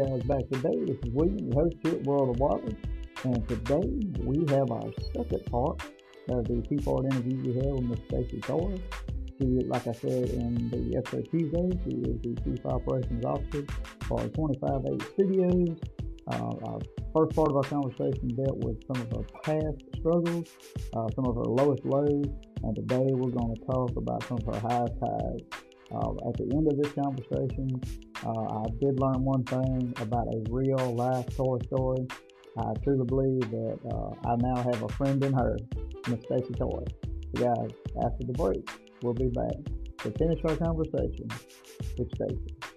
guys back today. This is William, your host here at World of Wally. And today we have our second part of the two part interview we had with Miss Stacy Torres. She, like I said in the episode Tuesday, she is the Chief Operations Officer for 258 Studios. Uh, our first part of our conversation dealt with some of her past struggles, uh, some of her lowest lows, and today we're going to talk about some of her highest highs. Uh, at the end of this conversation, uh, I did learn one thing about a real life Toy Story. I truly believe that uh, I now have a friend in her, Miss Stacy Toy. So guys, after the break, we'll be back to finish our conversation with Stacy.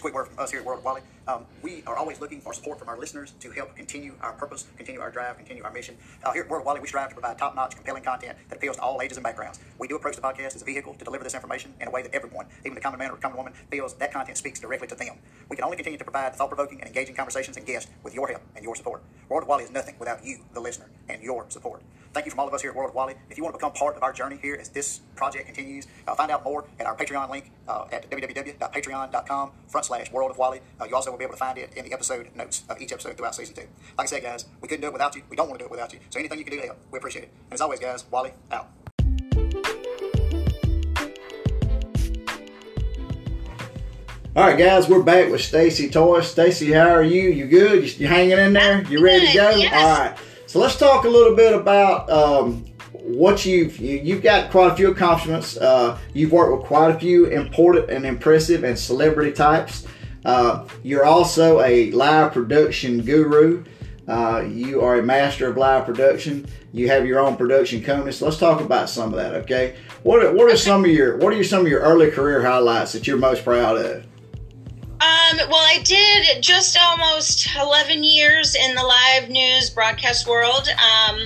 Just a quick word from us here at World Wally. Um, we are always looking for support from our listeners to help continue our purpose, continue our drive, continue our mission. Uh, here at World Wally, we strive to provide top-notch, compelling content that appeals to all ages and backgrounds. We do approach the podcast as a vehicle to deliver this information in a way that everyone, even the common man or common woman, feels that content speaks directly to them. We can only continue to provide thought-provoking and engaging conversations and guests with your help and your support. World Wally is nothing without you, the listener, and your support. Thank you from all of us here at World of Wally. If you want to become part of our journey here as this project continues, uh, find out more at our Patreon link uh, at www.patreon.com front slash World of Wally. Uh, you also will be able to find it in the episode notes of each episode throughout season two. Like I said, guys, we couldn't do it without you. We don't want to do it without you. So anything you can do to help, we appreciate it. And as always, guys, Wally out. All right, guys, we're back with Stacy Toy. Stacy, how are you? You good? You, you hanging in there? You ready to go? Yes. All right. So let's talk a little bit about um, what you've you, you've got quite a few accomplishments. Uh, you've worked with quite a few important and impressive and celebrity types. Uh, you're also a live production guru. Uh, you are a master of live production. You have your own production company. So let's talk about some of that. Okay. What are, what are some of your what are some of your early career highlights that you're most proud of? Um, well, I did just almost 11 years in the live news broadcast world. Um,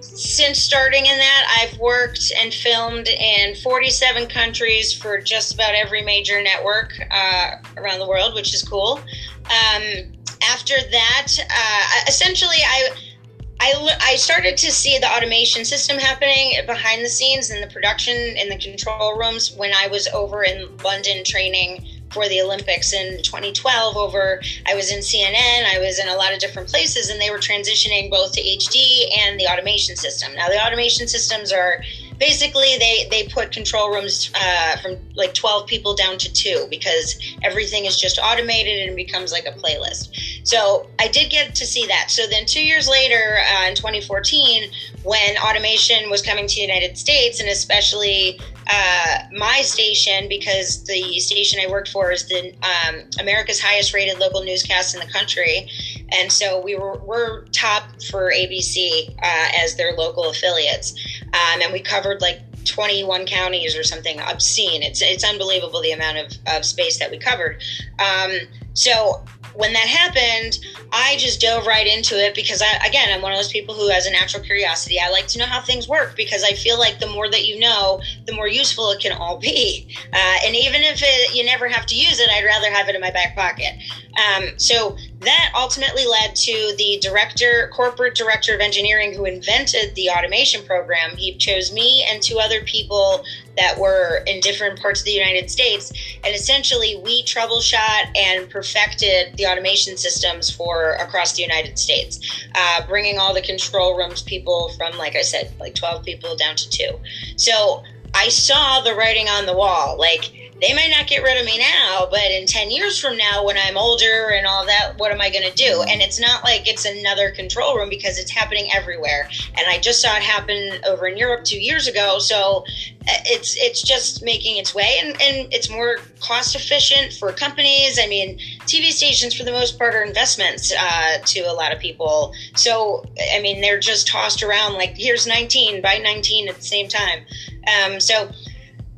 since starting in that, I've worked and filmed in 47 countries for just about every major network uh, around the world, which is cool. Um, after that, uh, essentially, I started to see the automation system happening behind the scenes in the production in the control rooms when I was over in London training for the Olympics in 2012 over I was in CNN I was in a lot of different places and they were transitioning both to HD and the automation system. Now the automation systems are basically they they put control rooms uh, from like 12 people down to two because everything is just automated and becomes like a playlist so I did get to see that so then two years later uh, in 2014 when automation was coming to the United States and especially uh, my station because the station I worked for is the um, America's highest rated local newscast in the country, and so we were we're top for ABC uh, as their local affiliates, um, and we covered like 21 counties or something obscene. It's it's unbelievable the amount of, of space that we covered. Um, so when that happened, I just dove right into it because I, again, I'm one of those people who has a natural curiosity. I like to know how things work because I feel like the more that you know, the more useful it can all be. Uh, and even if it, you never have to use it, I'd rather have it in my back pocket. Um, so that ultimately led to the director, corporate director of engineering who invented the automation program. He chose me and two other people that were in different parts of the United States. And essentially, we troubleshot and perfected the automation systems for across the United States, uh, bringing all the control rooms people from, like I said, like 12 people down to two. So I saw the writing on the wall. Like, they might not get rid of me now, but in 10 years from now, when I'm older and all that, what am I going to do? And it's not like it's another control room because it's happening everywhere. And I just saw it happen over in Europe two years ago. So it's it's just making its way and, and it's more cost efficient for companies. I mean, TV stations for the most part are investments uh, to a lot of people. So, I mean, they're just tossed around like, here's 19, buy 19 at the same time. Um, so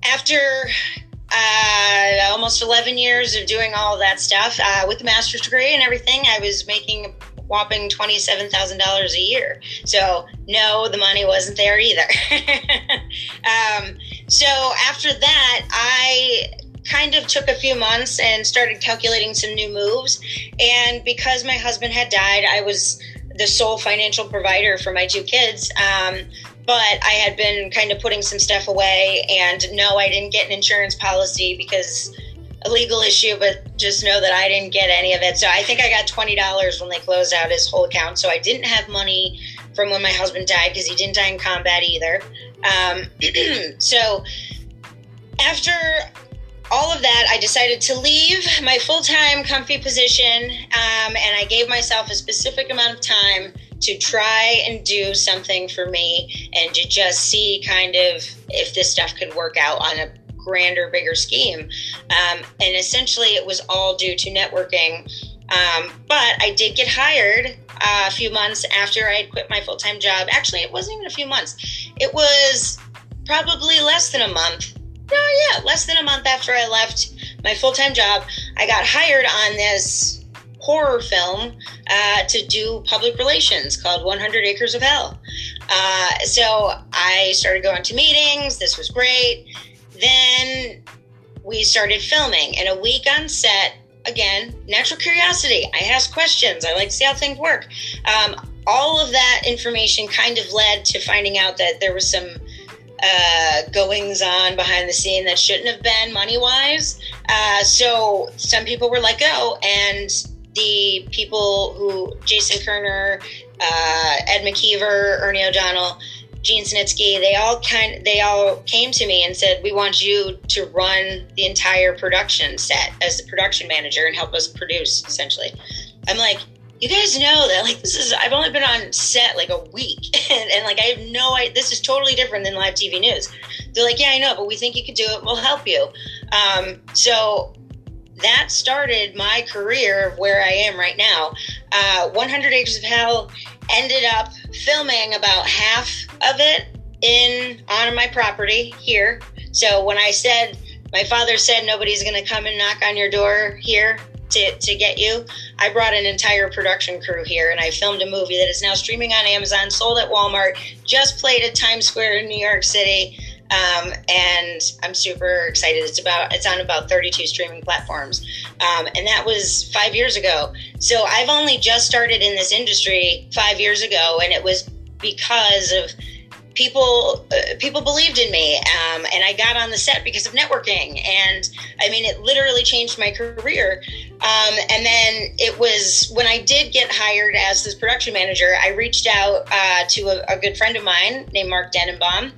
after uh, almost 11 years of doing all of that stuff uh, with the master's degree and everything, I was making a whopping $27,000 a year. So, no, the money wasn't there either. um, so, after that, I kind of took a few months and started calculating some new moves. And because my husband had died, I was the sole financial provider for my two kids. Um, but I had been kind of putting some stuff away, and no, I didn't get an insurance policy because a legal issue, but just know that I didn't get any of it. So I think I got $20 when they closed out his whole account. So I didn't have money from when my husband died because he didn't die in combat either. Um, so after all of that, I decided to leave my full time comfy position um, and I gave myself a specific amount of time to try and do something for me and to just see kind of if this stuff could work out on a grander, bigger scheme. Um, and essentially, it was all due to networking. Um, but I did get hired uh, a few months after I had quit my full time job. Actually, it wasn't even a few months, it was probably less than a month. No, yeah, less than a month after I left my full time job, I got hired on this horror film uh, to do public relations called 100 Acres of Hell. Uh, so I started going to meetings. This was great. Then we started filming, and a week on set, again, natural curiosity. I ask questions, I like to see how things work. Um, all of that information kind of led to finding out that there was some uh, goings on behind the scene that shouldn't have been money wise. Uh, so some people were let go, and the people who Jason Kerner, uh, Ed McKeever, Ernie O'Donnell, Gene Snitsky, they all kind they all came to me and said, "We want you to run the entire production set as the production manager and help us produce." Essentially, I'm like, "You guys know that like this is I've only been on set like a week, and, and like I have no idea. This is totally different than live TV news." They're like, "Yeah, I know, but we think you could do it. We'll help you." Um, so that started my career where I am right now. Uh, 100 Acres of Hell ended up filming about half of it in on my property here. So when I said my father said nobody's going to come and knock on your door here to, to get you, I brought an entire production crew here and I filmed a movie that is now streaming on Amazon, sold at Walmart, just played at Times Square in New York City. Um, and I'm super excited. It's about it's on about 32 streaming platforms, um, and that was five years ago. So I've only just started in this industry five years ago, and it was because of people uh, people believed in me um, and i got on the set because of networking. And i mean it literally changed my career. Um, and then it was when i did get hired as this production manager i reached out uh, to a, a, good friend of mine named mark denenbaum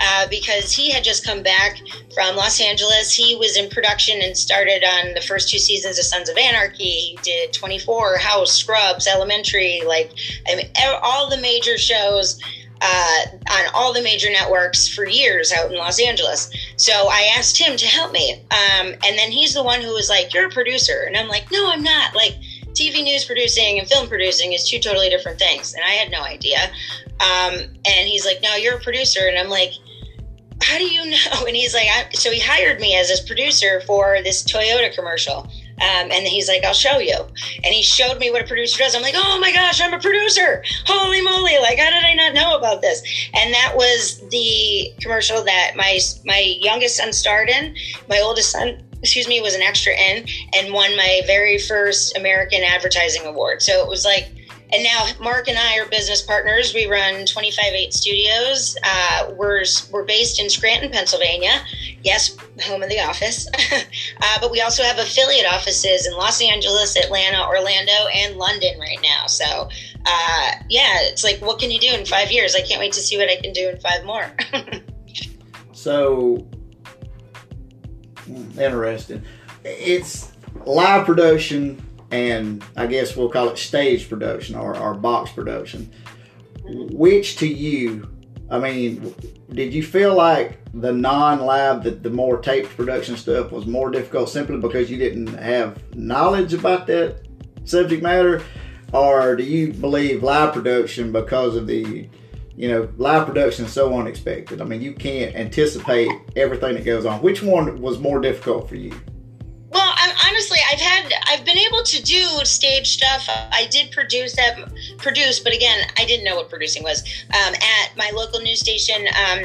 uh, because he had just come back from los angeles. He was in production and started on the first two seasons of sons of anarchy. He did 24 house scrubs elementary like I mean, all the major shows uh, on all the major networks for years out in Los Angeles. So I asked him to help me. Um, and then he's the one who was like, You're a producer. And I'm like, No, I'm not. Like, TV news producing and film producing is two totally different things. And I had no idea. Um, and he's like, No, you're a producer. And I'm like, How do you know? And he's like, So he hired me as his producer for this Toyota commercial. Um, and he's like, I'll show you. And he showed me what a producer does. I'm like, oh my gosh, I'm a producer. Holy moly. Like, how did I not know about this? And that was the commercial that my, my youngest son starred in. My oldest son, excuse me, was an extra in and won my very first American Advertising Award. So it was like, and now Mark and I are business partners. We run 25-8 Studios. Uh, we're, we're based in Scranton, Pennsylvania. Yes, home of the office. uh, but we also have affiliate offices in Los Angeles, Atlanta, Orlando, and London right now. So, uh, yeah, it's like, what can you do in five years? I can't wait to see what I can do in five more. so, interesting. It's live production and I guess we'll call it stage production or, or box production. Which to you, I mean, did you feel like the non-lab, the, the more taped production stuff was more difficult simply because you didn't have knowledge about that subject matter? Or do you believe live production because of the, you know, live production is so unexpected? I mean, you can't anticipate everything that goes on. Which one was more difficult for you? I've had I've been able to do stage stuff. I did produce that produce, but again, I didn't know what producing was. Um, at my local news station, um,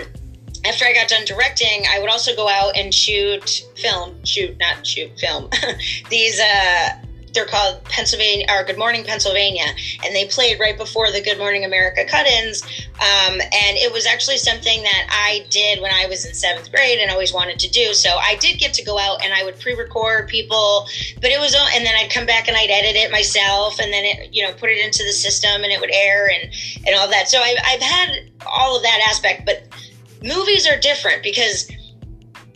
after I got done directing, I would also go out and shoot film, shoot, not shoot, film. These, uh, they're called Pennsylvania or Good Morning Pennsylvania, and they played right before the Good Morning America cut-ins. Um, and it was actually something that I did when I was in seventh grade and always wanted to do. So I did get to go out and I would pre-record people, but it was and then I'd come back and I'd edit it myself, and then it you know put it into the system and it would air and and all that. So I've, I've had all of that aspect, but movies are different because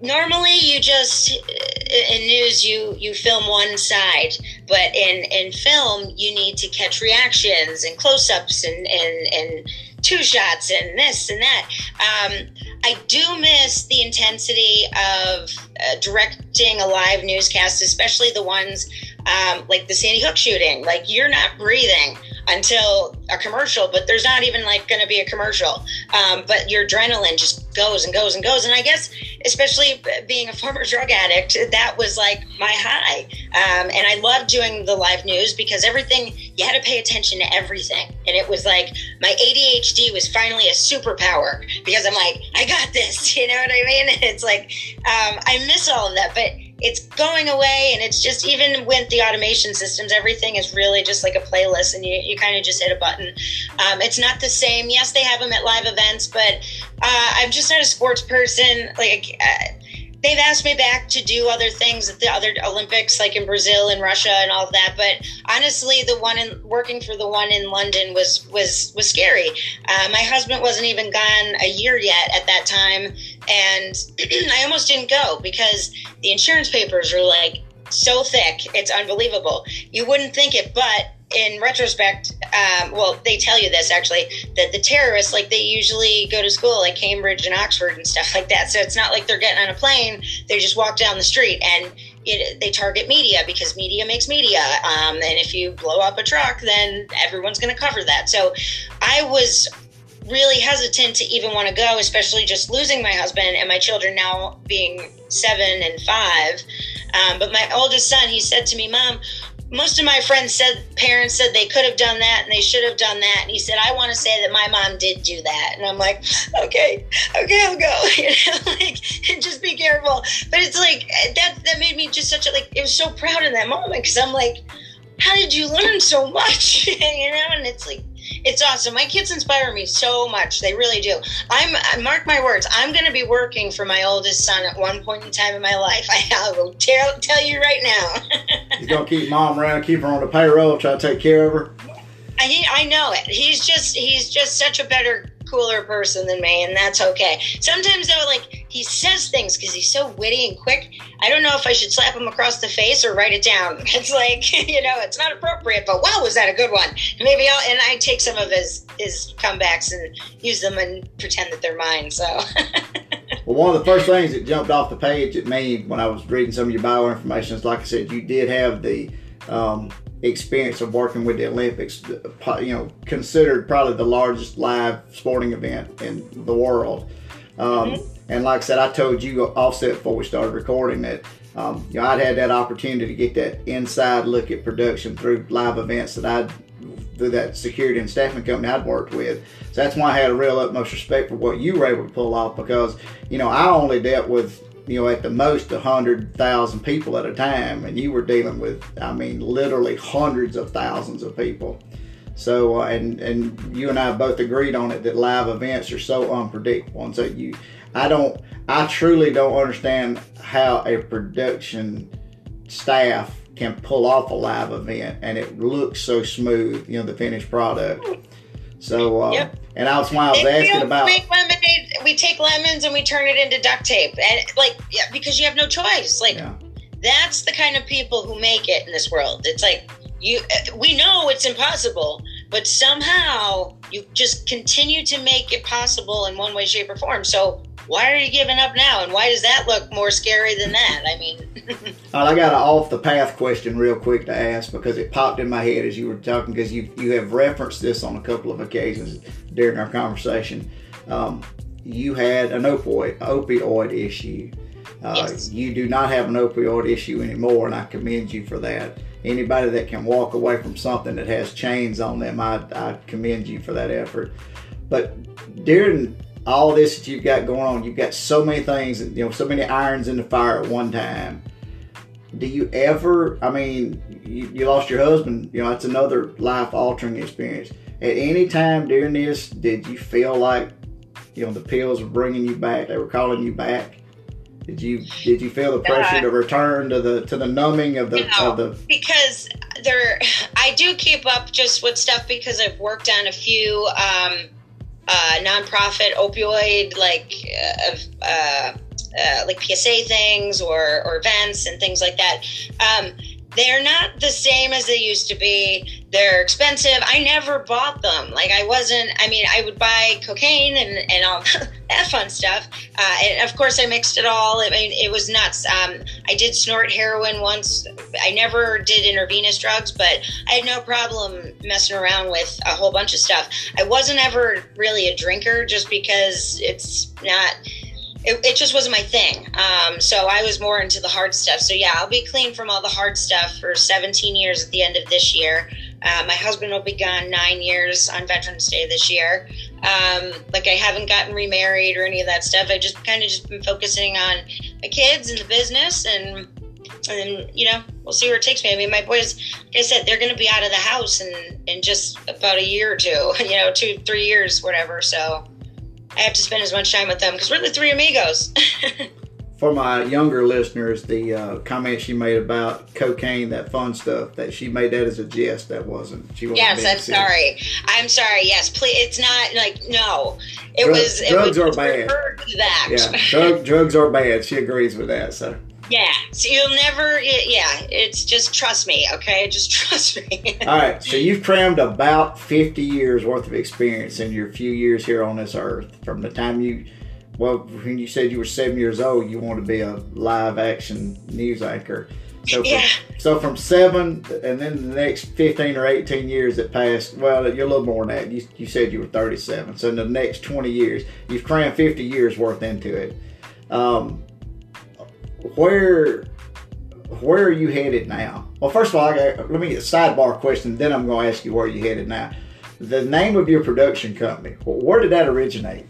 normally you just in news you you film one side but in in film you need to catch reactions and close-ups and and and two shots and this and that. Um, i do miss the intensity of uh, directing a live newscast especially the ones um, like the sandy hook shooting like you're not breathing until a commercial, but there's not even like going to be a commercial. Um, but your adrenaline just goes and goes and goes. And I guess, especially being a former drug addict, that was like my high. Um, and I loved doing the live news because everything, you had to pay attention to everything. And it was like my ADHD was finally a superpower because I'm like, I got this. You know what I mean? It's like, um, I miss all of that. But it's going away and it's just even with the automation systems everything is really just like a playlist and you, you kind of just hit a button um, it's not the same yes they have them at live events but uh, i'm just not a sports person like uh, they've asked me back to do other things at the other Olympics, like in Brazil and Russia and all that. But honestly, the one in working for the one in London was was was scary. Uh, my husband wasn't even gone a year yet at that time, and I almost didn't go because the insurance papers were like so thick, it's unbelievable. You wouldn't think it, but in retrospect, um, well, they tell you this actually that the terrorists, like they usually go to school, like Cambridge and Oxford and stuff like that. So it's not like they're getting on a plane; they just walk down the street and it, they target media because media makes media. Um, and if you blow up a truck, then everyone's going to cover that. So I was really hesitant to even want to go, especially just losing my husband and my children now being seven and five. Um, but my oldest son, he said to me, Mom, most of my friends said parents said they could have done that and they should have done that. And he said i want to say that my mom did do that. And i'm like okay okay i'll go. You know like just be careful. But it's like that that made me just such a like it was so proud in that moment because i'm like how did you learn so much? You know and it's like it's awesome. My kids inspire me so much. They really do. I'm mark my words. I'm going to be working for my oldest son at one point in time in my life. I will tell tell you right now. He's going to keep mom around, keep her on the payroll, try to take care of her. I, I know it. He's just he's just such a better cooler person than me, and that's okay. Sometimes though, like he says things because he's so witty and quick. I don't know if I should slap him across the face or write it down. It's like you know, it's not appropriate. But wow, was that a good one? Maybe I'll and I take some of his his comebacks and use them and pretend that they're mine. So. well, one of the first things that jumped off the page at me when I was reading some of your bio information is, like I said, you did have the um, experience of working with the Olympics, you know, considered probably the largest live sporting event in the world. Um, mm-hmm. And like I said, I told you offset before we started recording that um, you know, I'd had that opportunity to get that inside look at production through live events that I'd through that security and staffing company I'd worked with. So that's why I had a real utmost respect for what you were able to pull off because you know I only dealt with you know, at the most 100,000 people at a time, and you were dealing with, I mean, literally hundreds of thousands of people. So, uh, and and you and I both agreed on it that live events are so unpredictable, and so you, I don't, I truly don't understand how a production staff can pull off a live event and it looks so smooth, you know, the finished product. So, uh, yep. and that's why I was asking about. lemonade. We take lemons and we turn it into duct tape, and like, yeah, because you have no choice. Like, yeah. that's the kind of people who make it in this world. It's like you. We know it's impossible, but somehow you just continue to make it possible in one way, shape, or form. So why are you giving up now? And why does that look more scary than that? I mean, I got an off the path question real quick to ask because it popped in my head as you were talking because you you have referenced this on a couple of occasions during our conversation. Um, you had an opioid opioid issue. Uh, yes. You do not have an opioid issue anymore, and I commend you for that. Anybody that can walk away from something that has chains on them, I, I commend you for that effort. But during all this that you've got going on, you've got so many things, you know, so many irons in the fire at one time. Do you ever? I mean, you, you lost your husband. You know, that's another life altering experience. At any time during this, did you feel like, you know, the pills were bringing you back? They were calling you back. Did you did you feel the pressure Uh, to return to the to the numbing of the No. of the because there i do keep up just with stuff because i've worked on a few um, uh, nonprofit opioid like uh, uh, uh, like psa things or or events and things like that. Um, they're not the same as they used to be. They're expensive. I never bought them. Like i wasn't i mean i would buy cocaine and and all that fun stuff. Uh, and of course i mixed it all. I mean it was nuts. Um, i did snort heroin once. I never did intravenous drugs, but I had no problem messing around with a whole bunch of stuff. I wasn't ever really a drinker just because it's not. It, it just wasn't my thing. Um, so I was more into the hard stuff. So yeah, I'll be clean from all the hard stuff for 17 years at the end of this year. Uh, my husband will be gone nine years on Veterans Day this year. Um, like I haven't gotten remarried or any of that stuff. I just kind of just been focusing on my kids and the business and and you know we'll see where it takes me. I mean, my boys, like I said, they're going to be out of the house in in just about a year or two, you know, two three years, whatever. So I have to spend as much time with them because we're the three amigos. for my younger listeners, the uh, comment she made about cocaine, that fun stuff, that she made that as a jest. That wasn't. She wasn't. yes, I'm serious. sorry. I'm sorry. Yes, please. It's not like no. It Drug- was. It drugs was are bad. that. Yeah, drug, drugs are bad. She agrees with that. So, Yeah. So you'll never. Yeah. It's just trust me. Okay. Just trust me. all right. So you've crammed about fifty years worth of experience in your few years here on this earth. From the time you, well, when you said you were seven years old, you wanted to be a live action news anchor. So from, Yeah. so from seven, and then the next fifteen or eighteen years that passed. Well, you're a little more than that. You, you said you were thirty-seven. So in the next twenty years, you've crammed fifty years worth into it. Um, where where are you headed now? Well, first of all, got, let me get a sidebar question. Then I'm going to ask you where you headed now. The name of your production company. Where did that originate?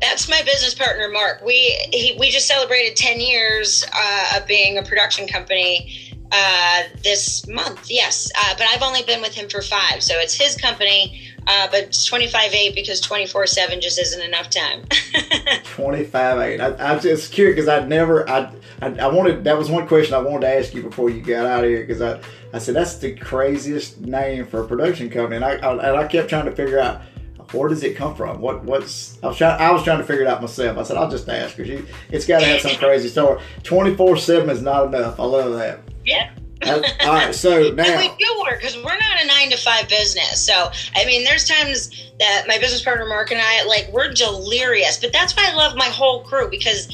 That's my business partner, Mark. We he, we just celebrated ten years uh, of being a production company uh, this month. Yes, uh, but I've only been with him for five, so it's his company. Uh, but it's twenty five eight because twenty four seven just isn't enough time. Twenty-five eight. I, I'm just curious because I'd never. I, I I wanted. That was one question I wanted to ask you before you got out of here because I I said that's the craziest name for a production company, and I, I and I kept trying to figure out. Where does it come from? What what's I was trying I was trying to figure it out myself. I said I'll just ask. She, it's got to have some crazy story. Twenty four seven is not enough. I love that. yeah. All right, so And we do work because we're not a nine to five business. So, I mean, there's times that my business partner Mark and I, like, we're delirious. But that's why I love my whole crew because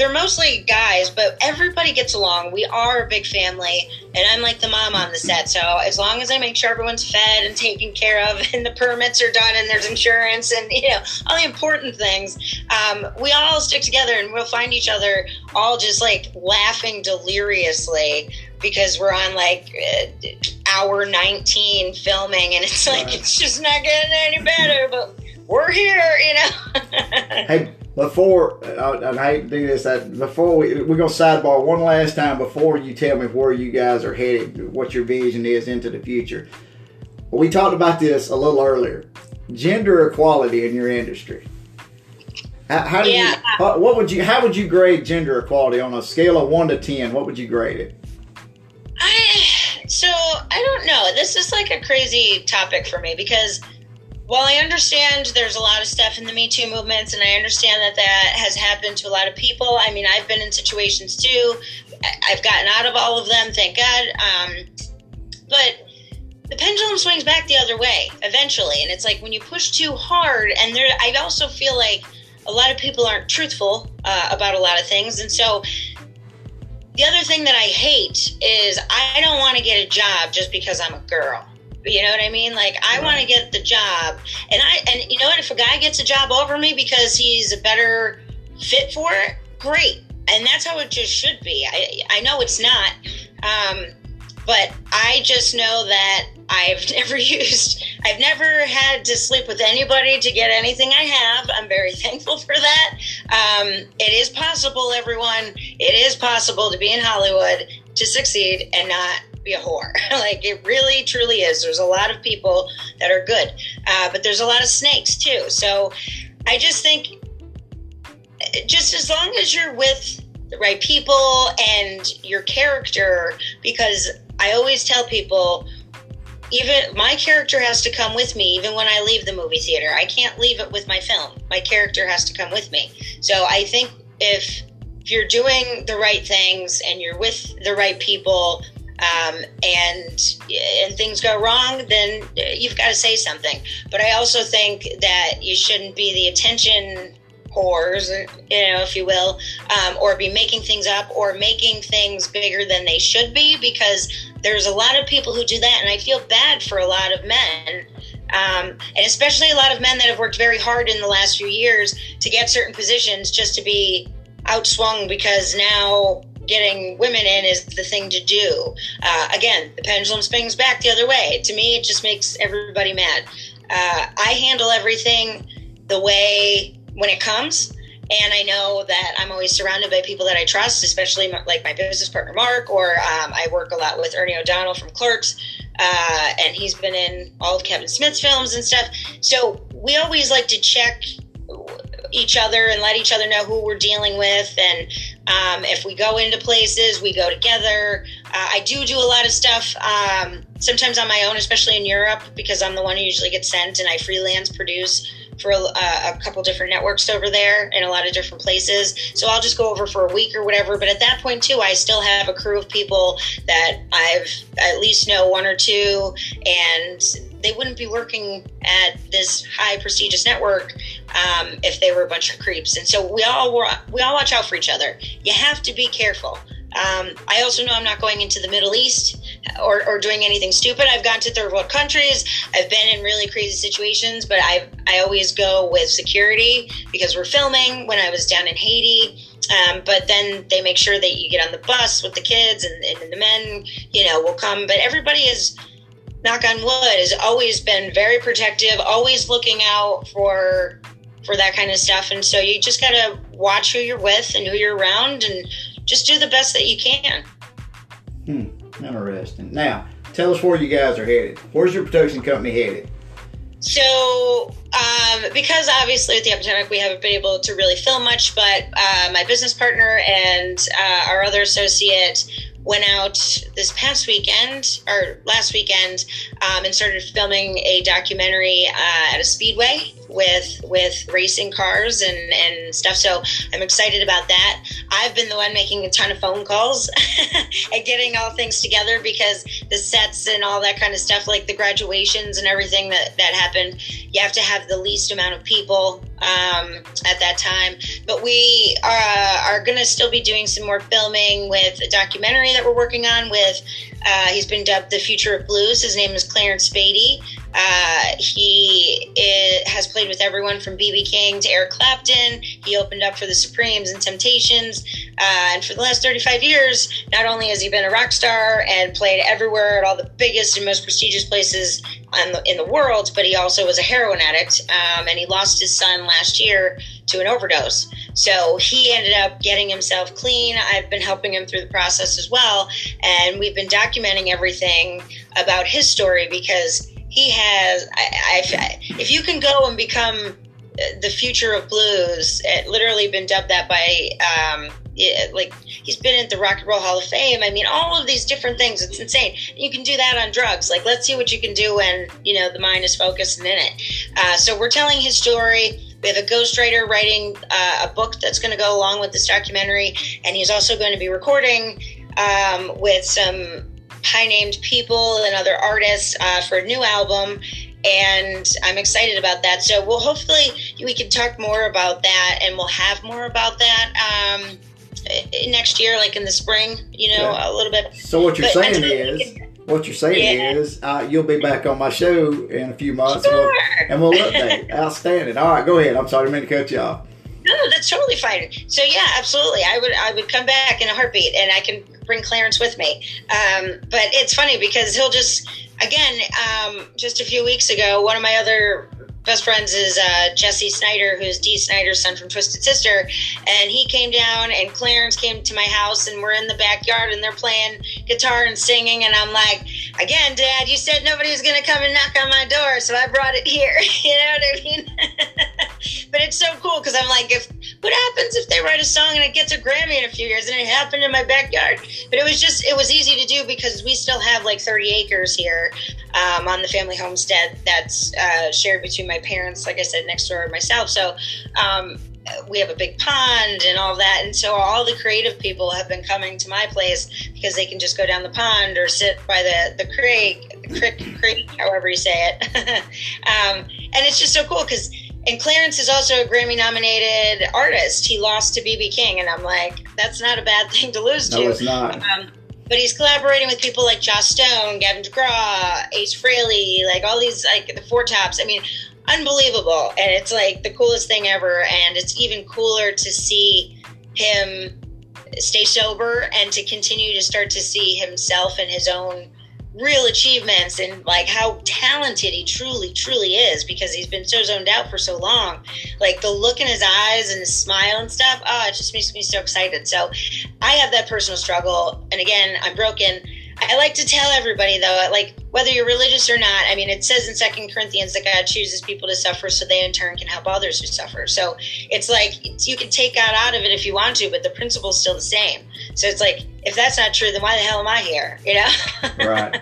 they're mostly guys, but everybody gets along. We are a big family, and I'm like the mom on the set. So, as long as I make sure everyone's fed and taken care of, and the permits are done, and there's insurance, and you know all the important things, um, we all stick together, and we'll find each other all just like laughing deliriously because we're on like uh, hour 19 filming and it's like Right. it's just not getting any better but we're here you know Hey, before uh, and I hate to do this, I, before we we're gonna sidebar one last time before you tell me where you guys are headed, what your vision is into the future. We talked about this a little earlier. Gender equality in your industry. How, how do Yeah. you? What would you? How would you grade gender equality on a scale of one to ten? What would you grade it? Know. This is like a crazy topic for me because while I understand there's a lot of stuff in the Me Too movements, and I understand that that has happened to a lot of people. I mean, I've been in situations too. I've gotten out of all of them, thank God. Um, but the pendulum swings back the other way eventually, and it's like when you push too hard, and there. I also feel like a lot of people aren't truthful uh, about a lot of things, and so the other thing that I hate is I don't want to get a job just because I'm a girl. You know what I mean? Like I want to get the job, and I and you know what? If a guy gets a job over me because he's a better fit for it, great. And that's how it just should be. I I know it's not, um, but I just know that I've never used, I've never had to sleep with anybody to get anything I have. I'm very thankful for that. Um, it is possible, everyone. It is possible to be in Hollywood, to succeed, and not be a whore. like it really, truly is. There's a lot of people that are good, uh, but there's a lot of snakes too. So I just think, just as long as you're with the right people and your character, because I always tell people, even my character has to come with me even when I leave the movie theater. I can't leave it with my film. My character has to come with me. So I think if if you're doing the right things and you're with the right people um, and and things go wrong, then you've got to say something. But I also think that you shouldn't be the attention whores, you know, if you will, um, or be making things up or making things bigger than they should be because there's a lot of people who do that, and I feel bad for a lot of men. Um, and especially a lot of men that have worked very hard in the last few years to get certain positions just to be outswung because now getting women in is the thing to do. Uh, again, the pendulum swings back the other way. To me, it just makes everybody mad. Uh, I handle everything the way when it comes. And I know that I'm always surrounded by people that I trust, especially like my business partner Mark, or um, I work a lot with Ernie O'Donnell from Clerks, uh, and he's been in all of Kevin Smith's films and stuff. So we always like to check each other and let each other know who we're dealing with. And um, if we go into places, we go together. Uh, I do do a lot of stuff, um, sometimes on my own, especially in Europe, because I'm the one who usually gets sent and I freelance produce for a, a, couple different networks over there in a lot of different places. So I'll just go over for a week or whatever. But at that point, too, I still have a crew of people that I've at least know one or two, and they wouldn't be working at this high prestigious network um, if they were a bunch of creeps. And so we all we all watch out for each other. You have to be careful. Um, I also know I'm not going into the Middle East or, or, doing anything stupid. I've gone to third world countries. I've been in really crazy situations, but I I always go with security because we're filming. When I was down in Haiti, um, but then they make sure that you get on the bus with the kids and, and the men, you know, will come. But everybody is knock on wood, has always been very protective, always looking out for for that kind of stuff. And so you just gotta watch who you're with and who you're around, and just do the best that you can. Hmm, interesting. Now, tell us where you guys are headed. Where's your production company headed? So, um, because obviously with the epidemic we haven't been able to really film much, but uh, my business partner and uh, our other associate went out this past weekend or last weekend um, and started filming a documentary uh, at a speedway with with racing cars and and stuff. So I'm excited about that. I've been the one making a ton of phone calls and getting all things together because the sets and all that kind of stuff, like the graduations and everything that that happened, you have to have the least amount of people um, at that time. But we uh, are going to still be doing some more filming with a documentary that we're working on with. Uh, he's been dubbed the future of blues. His name is Clarence Spady. Uh, he is, has played with everyone from BB King to Eric Clapton. He opened up for the Supremes and Temptations. Uh, and for the last 35 years, not only has he been a rock star and played everywhere at all the biggest and most prestigious places the, in the world, but he also was a heroin addict. Um, and he lost his son last year to an overdose. So he ended up getting himself clean. I've been helping him through the process as well. And we've been documenting everything about his story because he has. I, I, if you can go and become the future of blues, it literally been dubbed that by. Um, it, like he's been at the Rock and Roll Hall of Fame. I mean, all of these different things. It's insane. You can do that on drugs. Like, let's see what you can do when you know the mind is focused and in it. Uh, so we're telling his story. We have a ghostwriter writing uh, a book that's going to go along with this documentary, and he's also going to be recording um, with some high named people and other artists uh, for a new album and I'm excited about that. So we'll hopefully we can talk more about that, and we'll have more about that um, next year, like in the spring. You know, a little bit. So what you're but saying is. What you're saying yeah. is, uh, you'll be back on my show in a few months, sure. and, we'll, and we'll update. Outstanding. All right, go ahead. I'm sorry, I didn't mean to cut you off. No, that's totally fine. So yeah, absolutely. I would I would come back in a heartbeat, and I can bring Clarence with me. Um, but it's funny because he'll just, again, um, just a few weeks ago, one of my other best friends is uh, Jesse Snider, who's Dee Snider's son from Twisted Sister, and he came down, and Clarence came to my house, and we're in the backyard, and they're playing guitar and singing, and I'm like, again, Dad, you said nobody was gonna come and knock on my door, so I brought it here. you know what I mean? but it's so cool because I'm like, if what happens if they write a song and it gets a Grammy in a few years? And it happened in my backyard. But it was just, it was easy to do because we still have like 30 acres here um, on the family homestead that's uh, shared between my parents, like I said, next door and myself. So um, we have a big pond and all that. And so all the creative people have been coming to my place because they can just go down the pond or sit by the, the creek, the creek, creek, however you say it. um, and it's just so cool because and Clarence is also a Grammy nominated artist. He lost to BB King, and I'm like, that's not a bad thing to lose No, to. it's not. Um, but he's collaborating with people like Joss Stone, Gavin DeGraw, Ace Frehley, like all these, like the Four Tops. I mean, unbelievable. And it's like the coolest thing ever. And it's even cooler to see him stay sober and to continue to start to see himself and his own real achievements and like how talented he truly truly is because he's been so zoned out for so long. Like the look in his eyes and his smile and stuff oh it just makes me so excited. So i have that personal struggle and again i'm broken i like to tell everybody though like whether you're religious or not i mean it says in second corinthians that god chooses people to suffer so they in turn can help others who suffer so it's like you can take god out of it if you want to but the principle's still the same so it's like if that's not true then why the hell am i here you know right.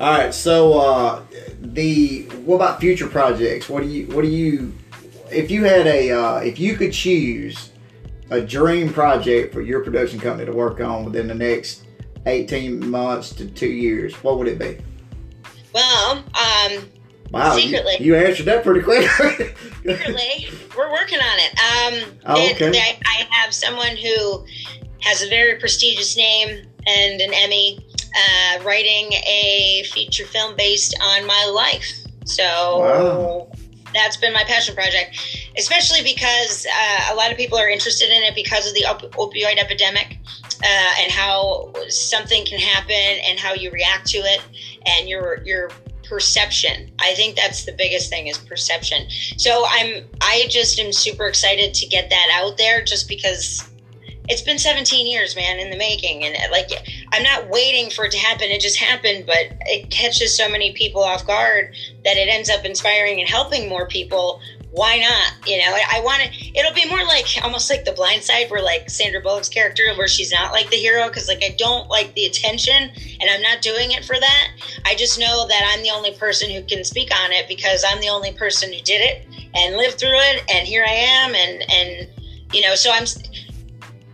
All right. So, uh, the what about future projects? What do you what do you if you had a uh, if you could choose a dream project for your production company to work on within the next eighteen months to two years, what would it be? well um Wow, you- Secretly. you, answered that pretty quick. secretly we're working on it um Oh, it- okay. I, I have someone who has a very prestigious name and an emmy uh, writing a feature film based on my life so Wow. that's been my passion project especially because uh, a lot of people are interested in it because of the op- opioid epidemic uh, and how something can happen and how you react to it and your your perception. I think that's the biggest thing is perception. So i'm i just am super excited to get that out there just because it's been 17 years man in the making. And like i'm not waiting for it to happen. It just happened but it catches so many people off guard that it ends up inspiring and helping more people why not? You know i, want to it'll be more like almost like the blind side where like sandra bullock's character where she's not like the hero because like i don't like the attention and i'm not doing it for that. I just know that i'm the only person who can speak on it because i'm the only person who did it and lived through it and here i am and and you know so i'm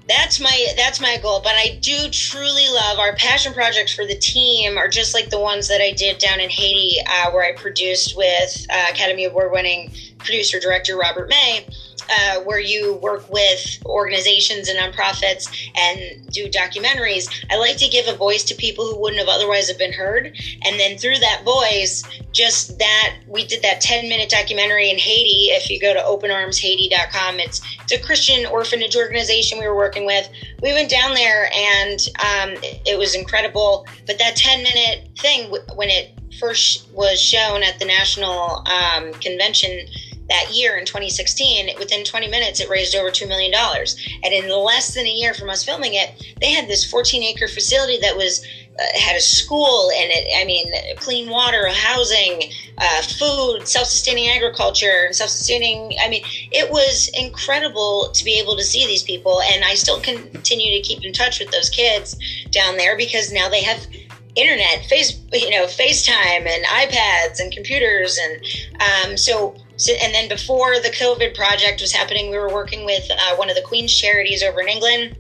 that's my that's my goal. But i do truly love our passion projects for the team are just like the ones that i did down in haiti uh, where i produced with uh, academy award winning producer director robert may uh, where you work with organizations and nonprofits and do documentaries i like to give a voice to people who wouldn't have otherwise have been heard. And then through that voice just that we did that 10 minute documentary in haiti. If you go to openarmshaiti.com it's it's a christian orphanage organization we were working with. We went down there and um, it, was incredible. But that 10 minute thing when it first was shown at the national um, convention that year in 2016 within 20 minutes it raised over $2 million and in less than a year from us filming it they had this 14 acre facility that was uh, had a school and it. I mean clean water housing uh, food self-sustaining agriculture and self-sustaining i mean it was incredible to be able to see these people. And i still continue to keep in touch with those kids down there because now they have internet face you know facetime and ipads and computers and um, so so, and then before the COVID project was happening, we were working with uh, one of the Queen's charities over in England.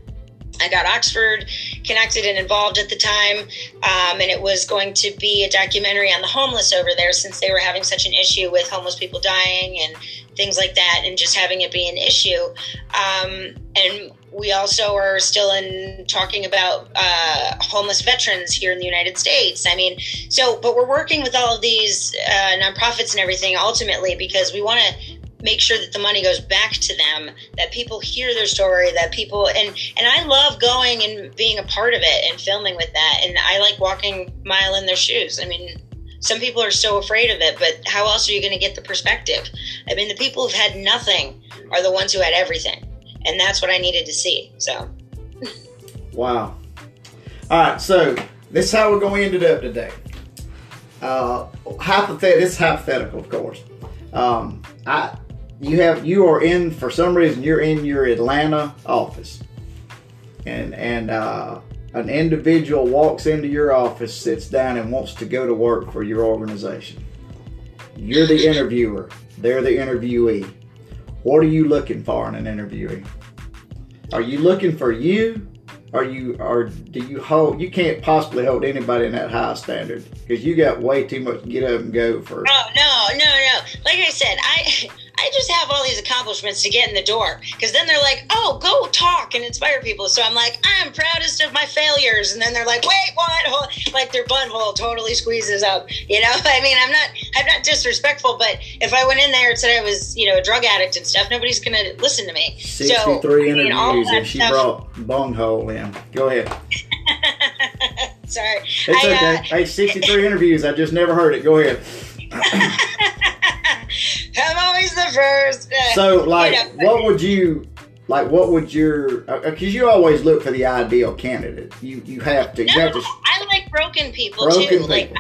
I got Oxford connected and involved at the time, um, and it was going to be a documentary on the homeless over there since they were having such an issue with homeless people dying and things like that, and just having it be an issue. Um, and we also are still in talking about uh, homeless veterans here in the United States. I mean, so, but we're working with all of these uh, nonprofits and everything ultimately because we want to make sure that the money goes back to them that people hear their story that people and and i love going and being a part of it and filming with that and i like walking mile in their shoes. I mean some people are so afraid of it but how else are you going to get the perspective? I mean the people who've had nothing are the ones who had everything and that's what i needed to see so Wow. All right, so this is how we're going to end it up today. Uh, is hypothetical, of course. Um, I, you have, you are in for some reason. You're in your Atlanta office, and and uh, an individual walks into your office, sits down, and wants to go to work for your organization. You're the interviewer. They're the interviewee. What are you looking for in an interviewee? Are you looking for you? Are you or do you hold? You can't possibly hold anybody in that high standard because you got way too much get up and go for. No, no, no, no. Like I said, I I just have all these accomplishments to get in the door because then they're like, oh, go talk and inspire people. So I'm like, I'm proudest of my failures, and then they're like, wait, what? Like their butthole totally squeezes up. You know, I mean, I'm not I'm not disrespectful, but if I went in there and said I was you know a drug addict and stuff, nobody's gonna listen to me. Sixty-three so, I mean, all interviews, and she stuff- brought bunghole in. Go ahead. Sorry, It's I, okay. uh, hey, sixty-three interviews. I just never heard it. Go ahead. I'm always the first. Uh, So, like, you know, what would you like? What would your? Because you always look for the ideal candidate. You you have to. No, you have to I like broken people broken too. people. Like,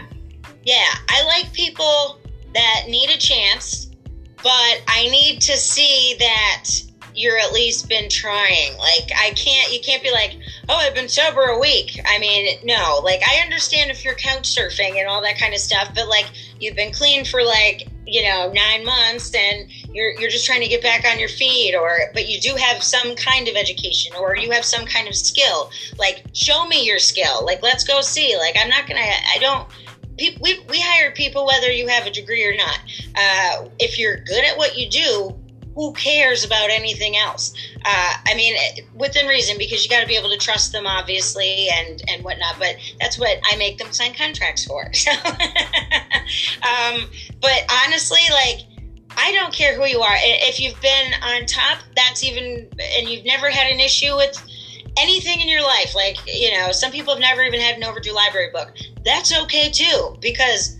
yeah, I like people that need a chance, but I need to see that you're at least been trying. Like, I can't. You can't be like, oh, I've been sober a week. I mean, no. Like, I understand if you're couch surfing and all that kind of stuff, but like, you've been clean for like you know nine months and you're you're just trying to get back on your feet or but you do have some kind of education or you have some kind of skill like show me your skill like let's go see like i'm not gonna i don't people we, we hire people whether you have a degree or not uh, if you're good at what you do who cares about anything else uh, i mean within reason because you got to be able to trust them obviously and and whatnot but that's what i make them sign contracts for so um, but honestly like I don't care who you are. If you've been on top, that's even, and you've never had an issue with anything in your life. Like, you know, some people have never even had an overdue library book. That's okay too, because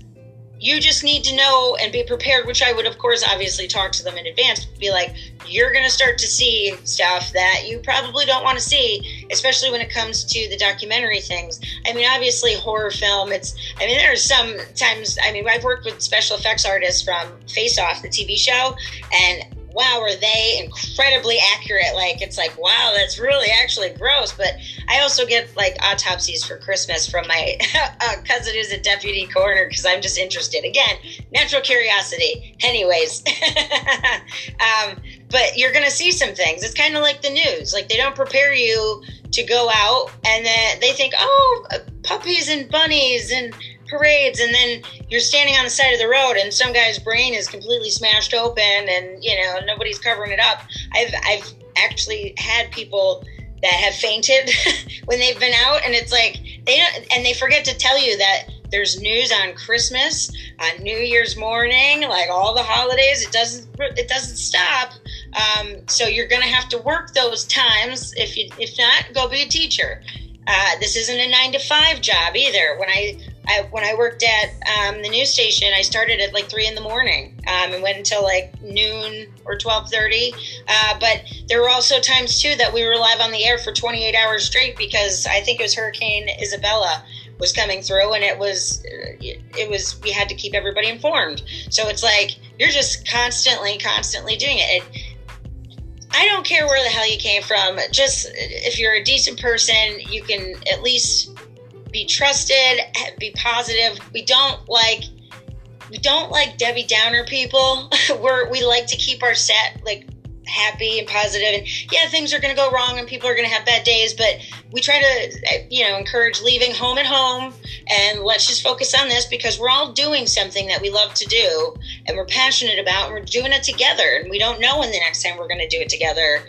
you just need to know and be prepared, which I would, of course, obviously talk to them in advance. Be like, you're going to start to see stuff that you probably don't want to see, especially when it comes to the documentary things. I mean, obviously, horror film, it's, I mean, there are some times, I mean, I've worked with special effects artists from Face Off, the TV show, and wow, are they incredibly accurate? Like, it's like, wow, that's really actually gross. But I also get like autopsies for Christmas from my uh, cousin who's a deputy coroner because I'm just interested. Again, natural curiosity. Anyways, um, but you're going to see some things. It's kind of like the news. Like, they don't prepare you to go out and then they think, oh, puppies and bunnies and parades and then you're standing on the side of the road and some guy's brain is completely smashed open and you know nobody's covering it up. I've i've actually had people that have fainted when they've been out and it's like they don't and they forget to tell you that there's news on christmas on new year's morning like all the holidays. It doesn't it doesn't stop. Um, so you're gonna have to work those times. If you if not go be a teacher. Uh, this isn't a nine to five job either. When I, I when I worked at um, the news station, I started at like three in the morning um, and went until like noon or twelve thirty. Uh, but there were also times too that we were live on the air for twenty eight hours straight because I think it was Hurricane Isabella was coming through and it was it was we had to keep everybody informed. So it's like you're just constantly constantly doing it. it I don't care where the hell you came from. Just if you're a decent person, you can at least be trusted, be positive. We don't like we don't like Debbie Downer people. We're we like to keep our set like happy and positive and yeah things are going to go wrong and people are going to have bad days but we try to you know encourage leaving home at home and let's just focus on this because we're all doing something that we love to do and we're passionate about and we're doing it together and we don't know when the next time we're going to do it together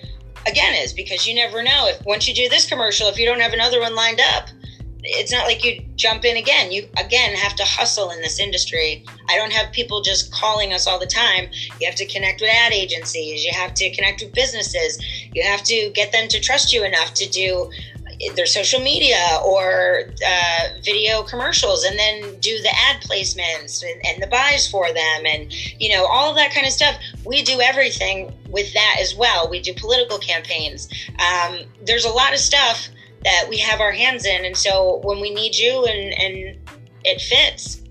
again is because you never know if once you do this commercial if you don't have another one lined up it's not like you jump in again. You again have to hustle in this industry. I don't have people just calling us all the time. You have to connect with ad agencies. You have to connect with businesses. You have to get them to trust you enough to do their social media or uh, video commercials and then do the ad placements and, and, the buys for them and you know all that kind of stuff we do everything with that as well we do political campaigns um, there's a lot of stuff that we have our hands in. And so when we need you and, and it fits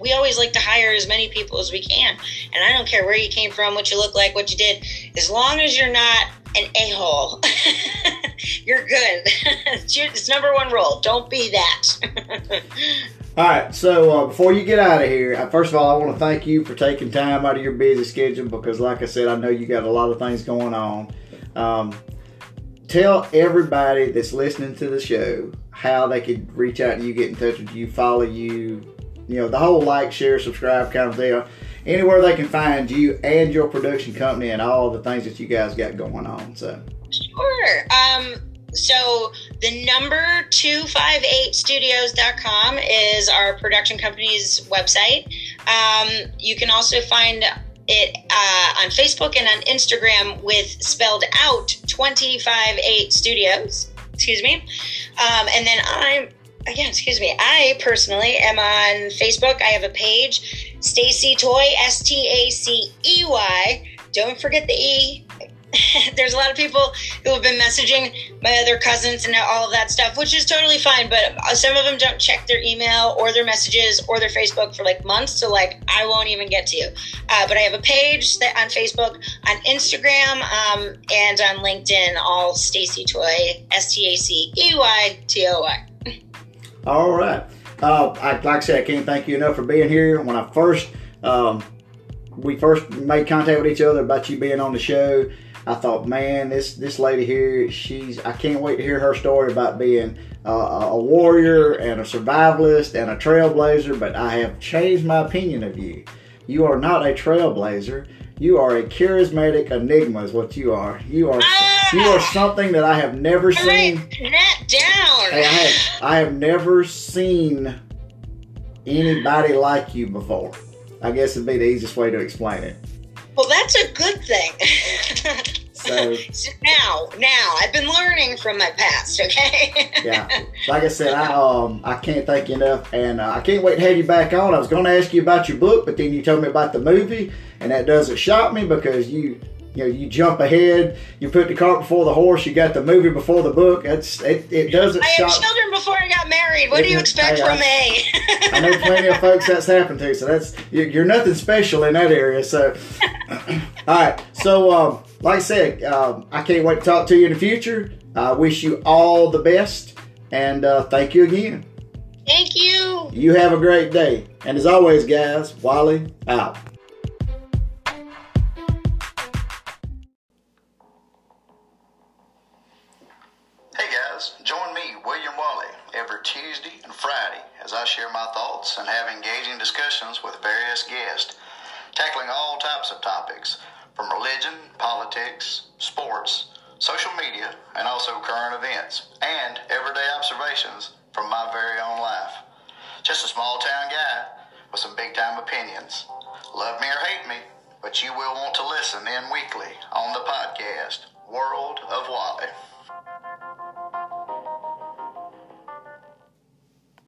we always like to hire as many people as we can. And i don't care where you came from what you look like what you did as long as you're not an a-hole you're good. It's, number one rule. Don't be that. All right so uh, before you get out of here first of all i want to thank you for taking time out of your busy schedule because like i said i know you got a lot of things going on. Um, tell everybody that's listening to the show how they could reach out to you get in touch with you follow you you know the whole like share subscribe kind of deal anywhere they can find you and your production company and all the things that you guys got going on. So sure. Um, so the number 258studios.com is our production company's website. Um, you can also find it uh, on Facebook and on Instagram with spelled out 258 studios. Excuse me. Um, and then I'm again, excuse me. I personally am on Facebook. I have a page Stacey Toy, S T A C E Y. Don't forget the E. There's a lot of people who have been messaging my other cousins and all of that stuff, which is totally fine. But some of them don't check their email or their messages or their Facebook for like months. So, like, I won't even get to you. Uh, but I have a page that on Facebook, on Instagram, um, and on LinkedIn, all Stacey Toy, S T A C E Y T O Y. All right. Uh, I, like I said, I can't thank you enough for being here. When I first, um, we first made contact with each other about you being on the show, I thought, man, this this lady here, she's. I can't wait to hear her story about being uh, a warrior and a survivalist and a trailblazer. But I have changed my opinion of you. You are not a trailblazer. You are a charismatic enigma, is what you are. You are ah! you are something that I have never seen. That down. Hey, I have I have never seen anybody like you before. I guess it'd be the easiest way to explain it. Well, that's a good thing. So, now, now I've been learning from my past. Okay. yeah, like I said, I um I can't thank you enough, and uh, I can't wait to have you back on. I was going to ask you about your book, but then you told me about the movie, and that doesn't shock me because you you know you jump ahead you put the cart before the horse you got the movie before the book It's it, it doesn't i had children before i got married what do you expect from me i know plenty of folks that's happened to so that's you're nothing special in that area so all right so um, like i said um, i can't wait to talk to you in the future. I wish you all the best and uh, thank you again. Thank you. You have a great day. And as always guys wally out